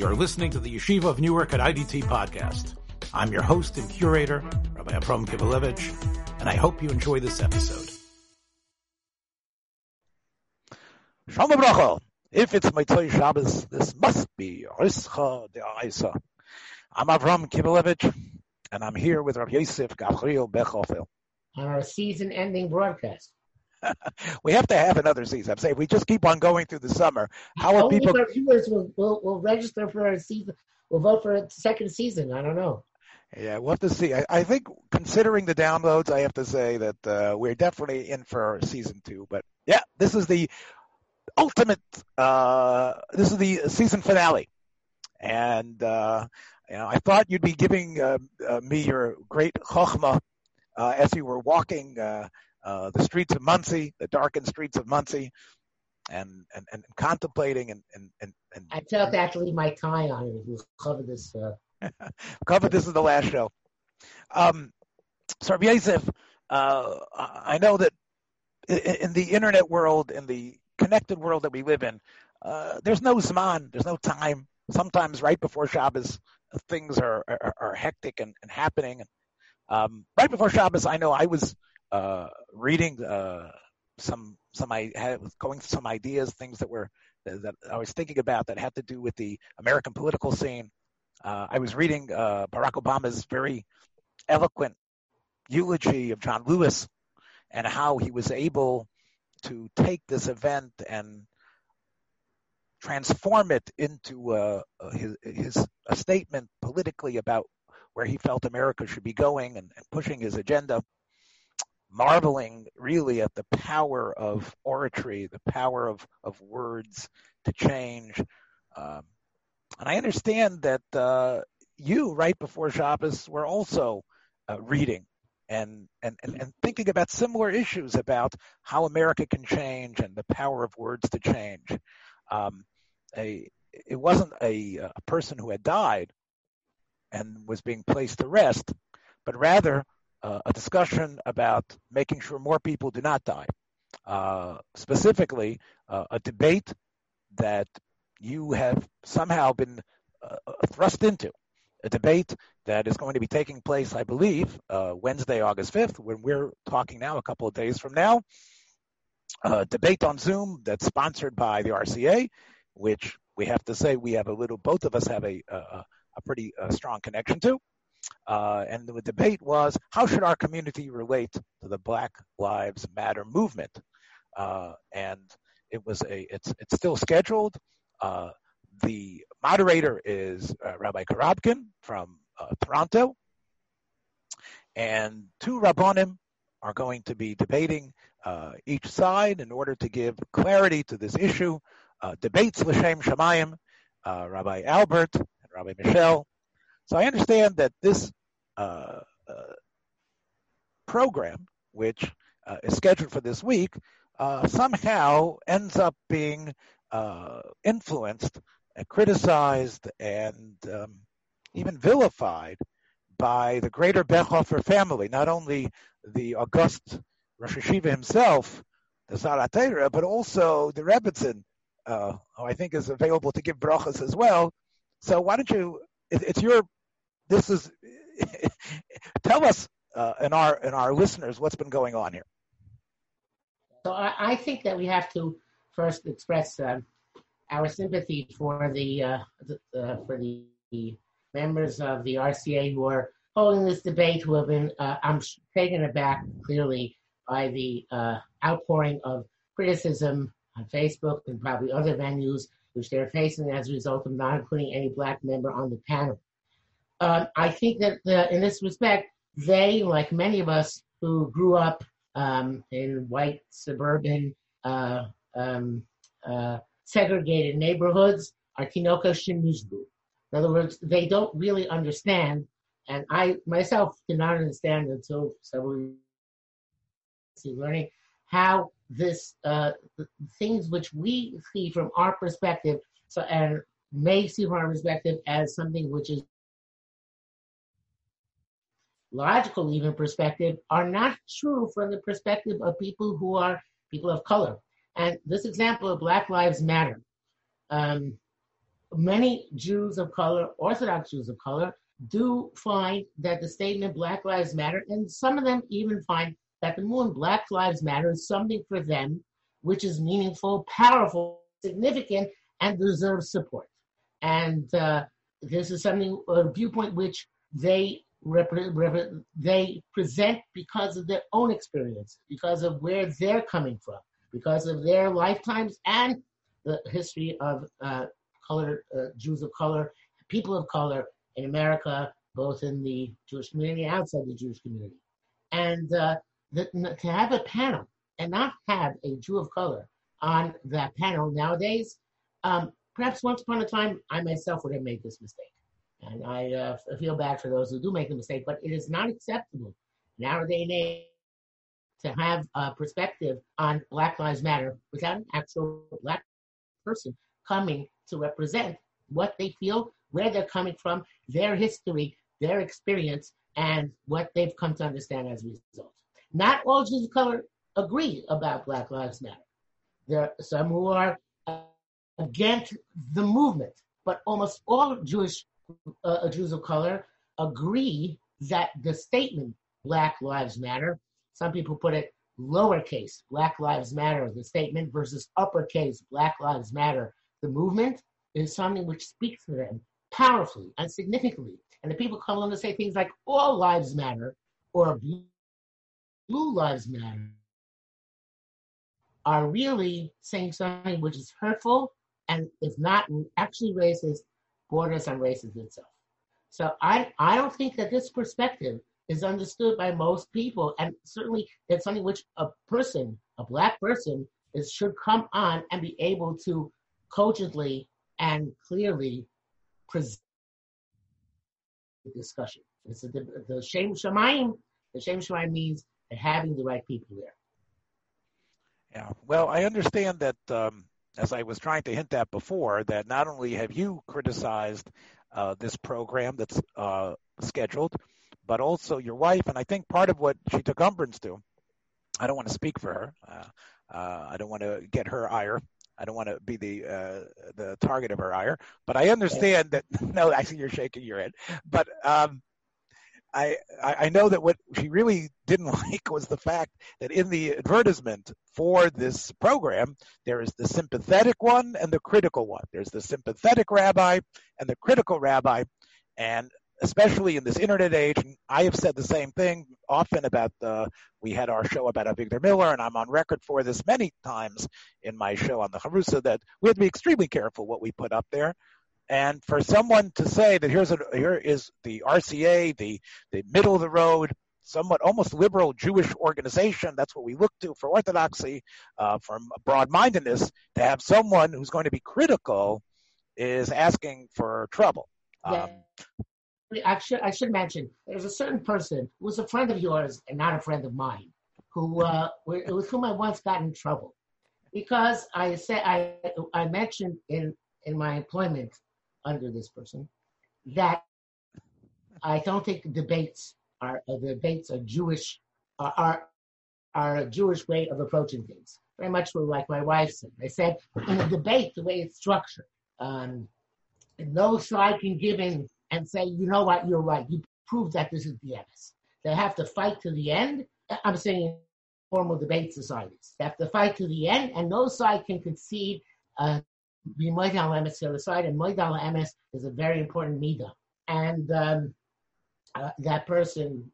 You're listening to the Yeshiva of Newark at IDT podcast. I'm your host and curator, Rabbi Abram Kivelevitz, and I hope you enjoy this episode. Shalom Bracha. If it's Mitzvah Shabbos, this must be Rischa Daraisa. I'm Avram Kivelevitz, and I'm here with Rabbi Yosef Gabriel Bechhofer. On our season-ending broadcast. we have to have another season. I'm saying we just keep on going through the summer. How are Only people? our viewers will, will, will register for a season, We'll vote for a second season. I don't know. Yeah, we'll have to see. I, I think considering the downloads, I have to say that uh, we're definitely in for season two. But yeah, this is the ultimate. Uh, this is the season finale, and uh, you know, I thought you'd be giving uh, uh, me your great chokhmah uh, as you were walking uh, uh, the streets of Muncie, the darkened streets of Muncie, and and, and contemplating and and and, and I felt I had to leave my tie on it. We'll cover this. Uh, cover this is the last show. Um, Rabbi Yosef, uh, I know that in, in the internet world, in the connected world that we live in, uh, there's no zman, there's no time. Sometimes right before Shabbos, things are are, are hectic and, and happening. Um, right before Shabbos, I know I was uh, reading uh, some some I had going some ideas, things that were that I was thinking about that had to do with the American political scene. Uh, I was reading uh, Barack Obama's very eloquent eulogy of John Lewis and how he was able to take this event and transform it into uh, his, his a statement politically about where he felt America should be going and, and pushing his agenda marveling really at the power of oratory, the power of, of words to change. Um, and I understand that uh, you, right before Shabbos, were also uh, reading and, and, and, and thinking about similar issues about how America can change and the power of words to change. Um, a, it wasn't a, a person who had died and was being placed to rest, but rather uh, a discussion about making sure more people do not die. Uh, specifically, uh, a debate that you have somehow been uh, thrust into, a debate that is going to be taking place, I believe, uh, Wednesday, August 5th, when we're talking now, a couple of days from now. A debate on Zoom that's sponsored by the RCA, which we have to say we have a little, both of us have a, a, a pretty uh, strong connection to. Uh, and the debate was how should our community relate to the Black Lives Matter movement? Uh, and it was a it's it's still scheduled. Uh, the moderator is uh, Rabbi Karabkin from uh, Toronto, and two rabbonim are going to be debating uh, each side in order to give clarity to this issue. debates l'shem shamayim, Rabbi Albert and Rabbi Michelle so I understand that this uh, uh, program, which uh, is scheduled for this week, uh, somehow ends up being uh, influenced and criticized and um, even vilified by the greater Bechhofer family, not only the august Rosh Yeshiva himself, the Zaratera, but also the Rebbitzin, uh, who I think is available to give brachas as well. So why don't you? It, it's your this is tell us uh, and our and our listeners what's been going on here. So I, I think that we have to first express uh, our sympathy for the, uh, the uh, for the, members of the RCA who are holding this debate. Who have been uh, I'm taken aback clearly by the uh, outpouring of criticism on Facebook and probably other venues which they're facing as a result of not including any black member on the panel. Um, I think that the, in this respect, they, like many of us who grew up um, in white suburban uh, um, uh, segregated neighborhoods, are tinoka shinuzgu. In other words, they don't really understand, and I myself did not understand until several years learning how this uh, things which we see from our perspective, so and may see from our perspective as something which is logical even perspective are not true from the perspective of people who are people of color. And this example of Black Lives Matter, um, many Jews of color, Orthodox Jews of color, do find that the statement Black Lives Matter, and some of them even find that the movement Black Lives Matter is something for them which is meaningful, powerful, significant, and deserves support. And uh, this is something, a viewpoint which they rep- rep- they present because of their own experience, because of where they're coming from, because of their lifetimes and the history of uh, color uh, Jews of color, people of color in America, both in the Jewish community and outside the Jewish community. And uh, the, to have a panel and not have a Jew of color on that panel nowadays, um, perhaps once upon a time, I myself would have made this mistake. And I uh, feel bad for those who do make the mistake, but it is not acceptable nowadays to have a perspective on Black Lives Matter without an actual black person coming to represent what they feel, where they're coming from, their history, their experience, and what they've come to understand as a result. Not all Jews of color agree about Black Lives Matter. There are some who are against the movement, but almost all Jewish uh, Jews of color agree that the statement Black Lives Matter, some people put it lowercase Black Lives Matter, the statement versus uppercase Black Lives Matter, the movement is something which speaks to them powerfully and significantly. And the people come along to say things like all lives matter or blue lives matter are really saying something which is hurtful and if not actually racist, borders on racism itself. So I, I don't think that this perspective is understood by most people, and certainly it's something which a person, a black person, is should come on and be able to cogently and clearly present the discussion. It's the, the Shem Shemaim. The Shem Shemaim means having the right people there. Yeah. Well, I understand that, um, as I was trying to hint at before, that not only have you criticized uh, this program that's uh, scheduled, but also your wife. And I think part of what she took umbrance to, I don't want to speak for her. Uh, uh I don't want to get her ire. I don't want to be the uh, the target of her ire. But I understand that. No, I see you're shaking your head. But um, I, I know that what she really didn't like was the fact that in the advertisement for this program, there is the sympathetic one and the critical one. There's the sympathetic rabbi and the critical rabbi. And especially in this internet age, and I have said the same thing often about the, we had our show about Avigdor Miller, and I'm on record for this many times in my show on the Chavrusa that we have to be extremely careful what we put up there and for someone to say that here's a, here is the RCA, the the middle of the road, somewhat almost liberal Jewish organization, that's what we look to for orthodoxy, uh, from broad-mindedness, to have someone who's going to be critical is asking for trouble. Um, yeah. I should I should mention there's a certain person who was a friend of yours and not a friend of mine, who uh, with whom I once got in trouble because I said I I mentioned in in my employment under this person that I don't think debates are uh, debates are Jewish are, are are a Jewish way of approaching things. Very much like my wife said. I said in a debate, the way it's structured, um, no side can give in and say, you know what, you're right. You proved that this is the MS. They have to fight to the end. I'm saying formal debate societies. They have to fight to the end, and no side can concede uh, be Moidal Emes to the other side, and Moidal Emes is a very important midah. And um, uh, that person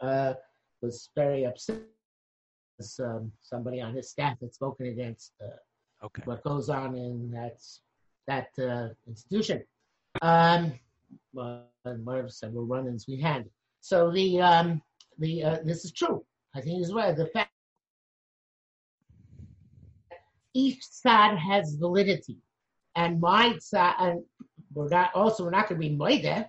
uh, was very upset. Um, somebody on his staff had spoken against uh, okay. what goes on in that that uh, institution. Um, well, of several run-ins we had. So the um, the uh, this is true. I think is right. The fact each side has validity. And my side, and we're not also we're not going to be moide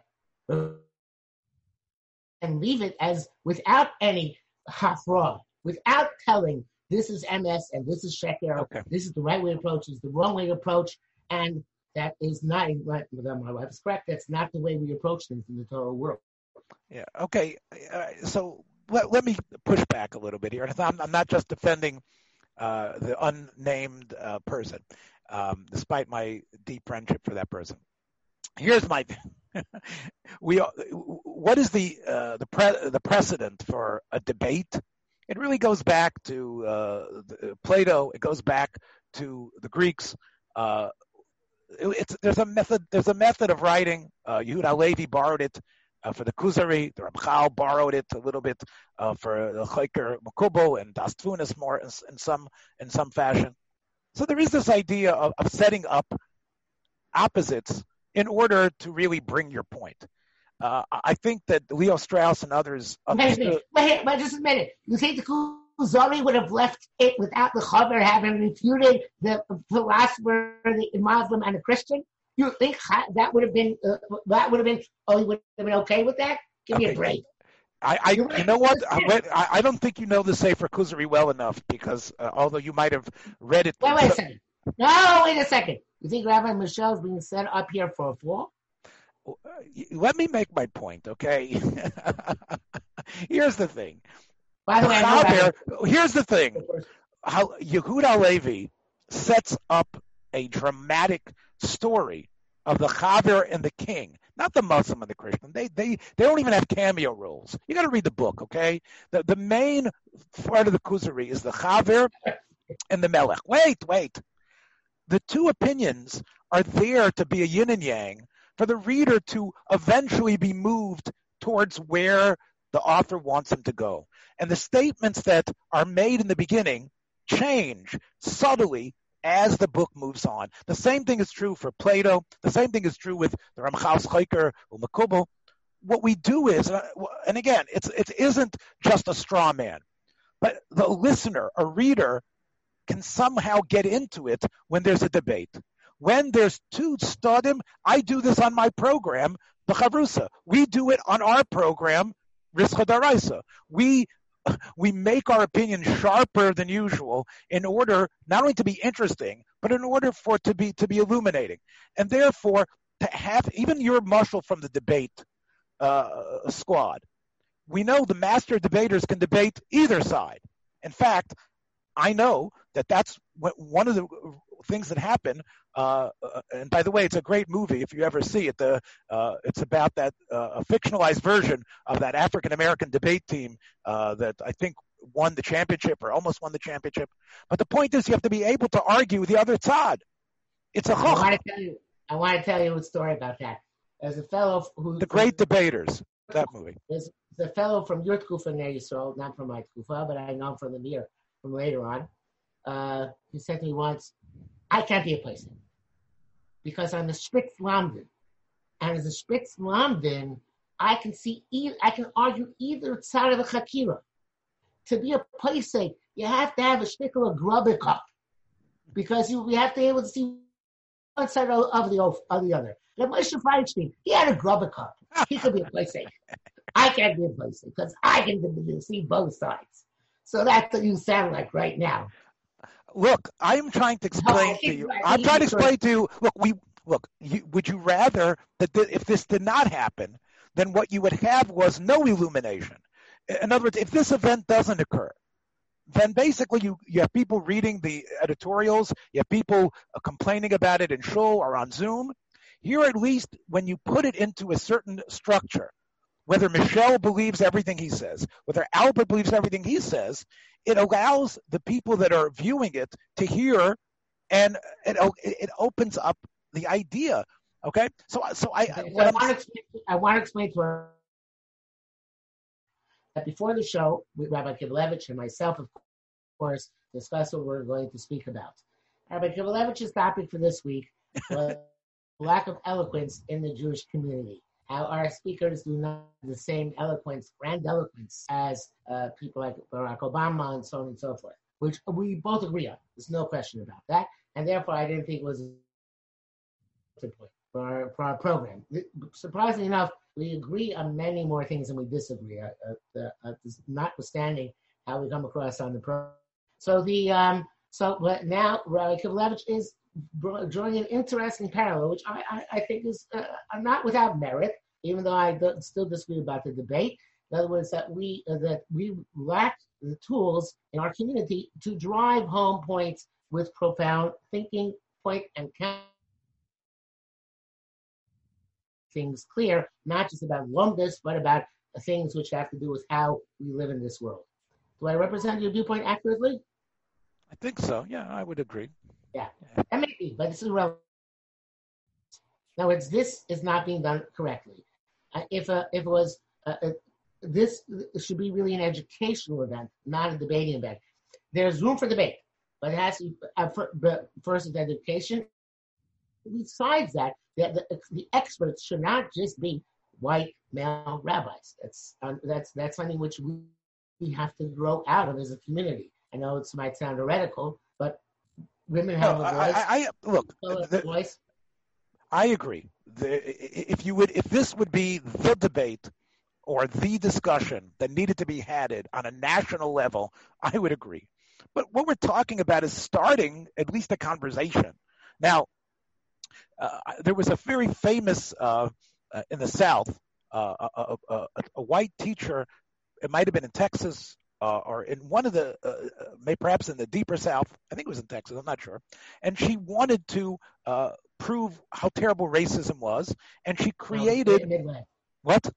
and leave it as without any hafra, without telling this is MS and this is sheker, okay. this is the right way to approach, this is the wrong way to approach, and that is not my wife is correct. That's not the way we approach things in the Torah world. Yeah. Okay. Uh, so let, let me push back a little bit here. I'm, I'm not just defending the unnamed uh, person. um, despite my deep friendship for that person. Here's my we what is the uh, the pre- the precedent for a debate? It really goes back to uh, Plato. It goes back to the Greeks. Uh, it's there's a method there's a method of writing. Uh, Yehuda Levi borrowed it uh, for the Kuzari. The Ramchal borrowed it a little bit uh, for the Chayker Makubal and Das more in, in, some in some fashion. So there is this idea of, of setting up opposites in order to really bring your point. Uh, I think that Leo Strauss and others. Understood... Wait, wait, just a minute. You think the Kuzari would have left it without the Chaver having refuted the philosopher, the Muslim, and the Christian? You think that would have been uh, that would have been? Oh, you would have been okay with that? Give okay. me a break. I, I you know what? I, I, don't think you know the Sefer Kuzari well enough because uh, although you might have read it. Wait, wait a second. No, wait a second. You think Rabbi Michel is being set up here for a fall? Let me make my point, okay? here's the thing. By the way, Chaver, here's the thing. How Yehuda Levi sets up a dramatic story of the Chaver and the king, not the Muslim and the Christian. They they they don't even have cameo roles. You got to read the book, okay? The the main part of the Kuzari is the Chaver and the Melech. Wait, wait. The two opinions are there to be a yin and yang for the reader to eventually be moved towards where the author wants him to go. And the statements that are made in the beginning change subtly as the book moves on. The same thing is true for Plato. The same thing is true with the Ramchal Chayker or Makubal. What we do is, and again, it's, it isn't just a straw man, but the listener, a reader, can somehow get into it when there's a debate. When there's two studim, I do this on my program, the Chavrusa. We do it on our program, Rischa Daraisa. We we make our opinion sharper than usual in order not only to be interesting, but in order for it to be to be illuminating, and therefore to have even your muscle from the debate uh, squad. We know the master debaters can debate either side. In fact, I know that that's one of the things that happen. Uh, uh, and by the way, it's a great movie if you ever see it. The uh, it's about that uh, a fictionalized version of that African American debate team uh, that I think won the championship or almost won the championship. But the point is, you have to be able to argue with the other side. It's a I want to tell you. I want to tell you a story about that. There's a fellow who the Great Debaters. That movie. There's, there's a fellow from your kufa Ner Yisrael, not from my kufa, but I know him from the mirror from later on. Uh, he said to me once, I can't be a place because I'm a Spitz Lamdin. And as a Spitz Lamdin, I can see, either, I can argue either side of the Chakira. To be a place you have to have a shtickle of grubik because you, you have to be able to see one side of, of the of the other. Now, Moshe Feinstein, he had a grubik He could be a place I can't be a place because I can see both sides. So that's what you sound like right now look, I'm trying to explain to you. I'm trying to explain to you. Look, we look. You, would you rather that th- if this did not happen, then what you would have was no illumination? In other words, if this event doesn't occur, then basically you, you have people reading the editorials, you have people uh, complaining about it in show or on Zoom. Here, at least, when you put it into a certain structure, whether Michelle believes everything he says, whether Albert believes everything he says, it allows the people that are viewing it to hear, and it it opens up the idea. Okay, so so I okay, so I, want to explain, I want to explain to her that before the show, Rabbi Kivelevitz and myself, of course, discuss what we're going to speak about. Rabbi Kivelevitz's topic for this week was lack of eloquence in the Jewish community our speakers do not have the same eloquence, grand eloquence, as uh, people like Barack Obama and so on and so forth, which we both agree on. There's no question about that. And therefore, I didn't think it was a point for our, for our program. Surprisingly enough, we agree on many more things than we disagree, uh, uh, uh, notwithstanding how we come across on the program. So the um, so now Rabbi Kivelevitz is drawing an interesting parallel, which I, I, I think is uh, not without merit, even though I still disagree about the debate. In other words, that we uh, that we lack the tools in our community to drive home points with profound thinking point and count things clear, not just about lomdus, but about things which have to do with how we live in this world. Do I represent your viewpoint accurately? I think so. Yeah, I would agree. Yeah, that may be, but this is relevant. Now, it's this is not being done correctly. Uh, if a, if it was uh, uh, this should be really an educational event, not a debating event. There's room for debate, but it has to uh, for, but first it's education. Besides that, the, the, the, experts should not just be white male rabbis. That's um, that's that's something which we, we have to grow out of as a community. I know it might sound heretical, women have no, a voice. I, I, look, the, voice. I agree. The, if you would, if this would be the debate or the discussion that needed to be had on a national level, I would agree. But what we're talking about is starting at least a conversation. Now, uh, there was a very famous uh, uh, in the South, uh, a, a, a, white teacher. It might have been in Texas uh, or in one of the, uh, maybe perhaps in the deeper South. I think it was in Texas. I'm not sure. And she wanted to prove how terrible racism was, and she created what?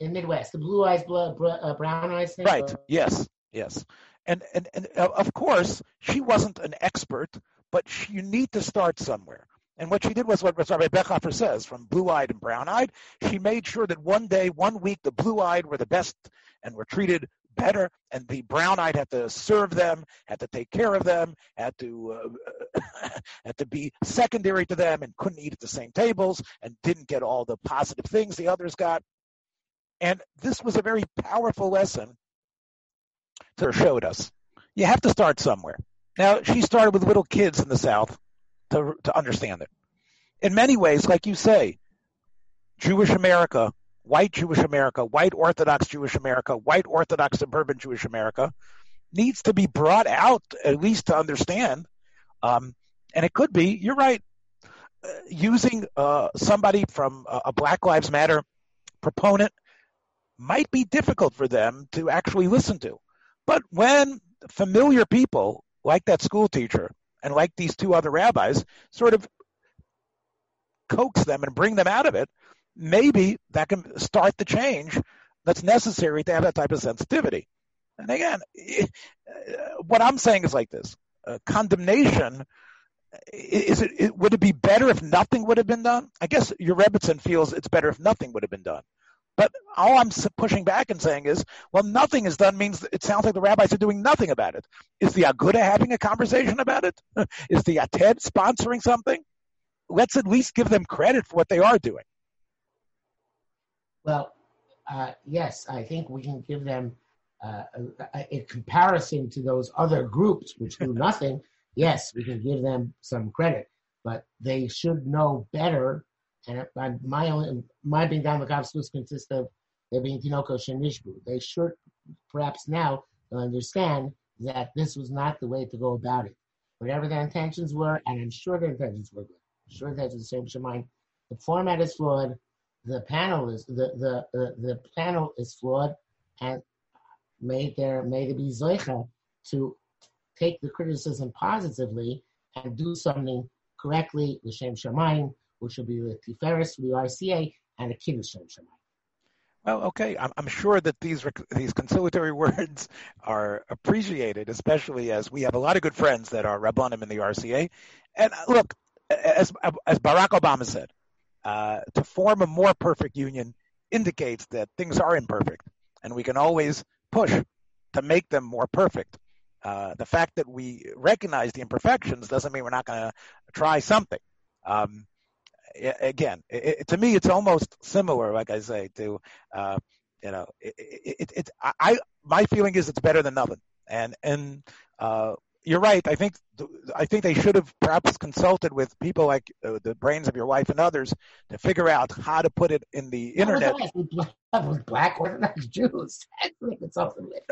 In Midwest, the blue eyes, blood, brown eyes thing. Right. Or? Yes. Yes. And and and of course, she wasn't an expert, but she, you need to start somewhere. And what she did was what Rabbi Bechhofer says, from blue-eyed and brown-eyed. She made sure that one day, one week, the blue-eyed were the best and were treated better, and the brown-eyed had to serve them, had to take care of them, had to uh, had to be secondary to them, and couldn't eat at the same tables, and didn't get all the positive things the others got. And this was a very powerful lesson to showed us. You have to start somewhere. Now, she started with little kids in the South to, to understand it. In many ways, like you say, Jewish America, white Jewish America, white Orthodox Jewish America, white Orthodox suburban Jewish America needs to be brought out at least to understand. Um, and it could be, you're right, uh, using uh, somebody from a, a Black Lives Matter proponent might be difficult for them to actually listen to. But when familiar people like that school teacher and like these two other rabbis sort of coax them and bring them out of it, maybe that can start the change that's necessary to have that type of sensitivity. And again, eh, eh, what I'm saying is like this: uh, condemnation. Eh, is it, Would it be better if nothing would have been done? I guess your Rebbitzin feels it's better if nothing would have been done. But all I'm pushing back and saying is, well, nothing is done means it sounds like the rabbis are doing nothing about it. Is the Aguda having a conversation about it? is the Ated sponsoring something? Let's at least give them credit for what they are doing. Well, uh, yes, I think we can give them uh, a, comparison to those other groups which do nothing. yes, we can give them some credit, but they should know better and my only, my being down the schools consists of there being Tinoko Shenishbu. They should perhaps now understand that this was not the way to go about it. Whatever their intentions were, and I'm sure their intentions were good. I'm sure that's the same. The format is flawed. The panel is the the the, the panel is flawed, and may there may there be zoicha to take the criticism positively and do something correctly. The Shem which will be with Tiferes, RCA, and the Kiddush Shemayim. Well, okay. I'm, I'm, sure that these these conciliatory words are appreciated, especially as we have a lot of good friends that are rabbanim in the RCA. And uh, look, as as Barack Obama said, uh, to form a more perfect union indicates that things are imperfect, and we can always push to make them more perfect. Uh, the fact that we recognize the imperfections doesn't mean we're not going to try something. Um, again, it, to me, it's almost similar, like I say, to uh, you know, it, it, it, I my feeling is it's better than nothing, and and uh, you're right. I think I think they should have perhaps consulted with people like uh, the brains of your wife and others to figure out how to put it in the internet. With black Orthodox Jews,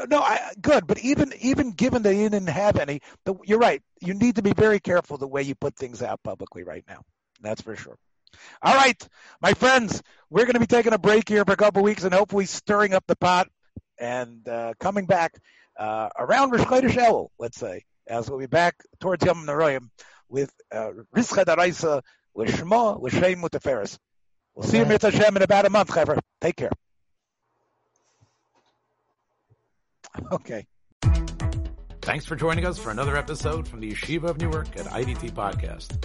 no, I, good, but even even given they didn't have any, the, you're right. You need to be very careful the way you put things out publicly right now. That's for sure. All right, my friends, we're going to be taking a break here for a couple weeks and hopefully stirring up the pot and uh, coming back uh, around Rosh Chodesh Elul, let's say, as we'll be back towards Yom Naroyim with uh, Rischa Daraisa, with Shema, with Shem Mutaferis. We'll see you, Mitzvah Hashem, in about a month, Chaver. Take care. Okay. Thanks for joining us for another episode from the Yeshiva of Newark at IDT Podcast.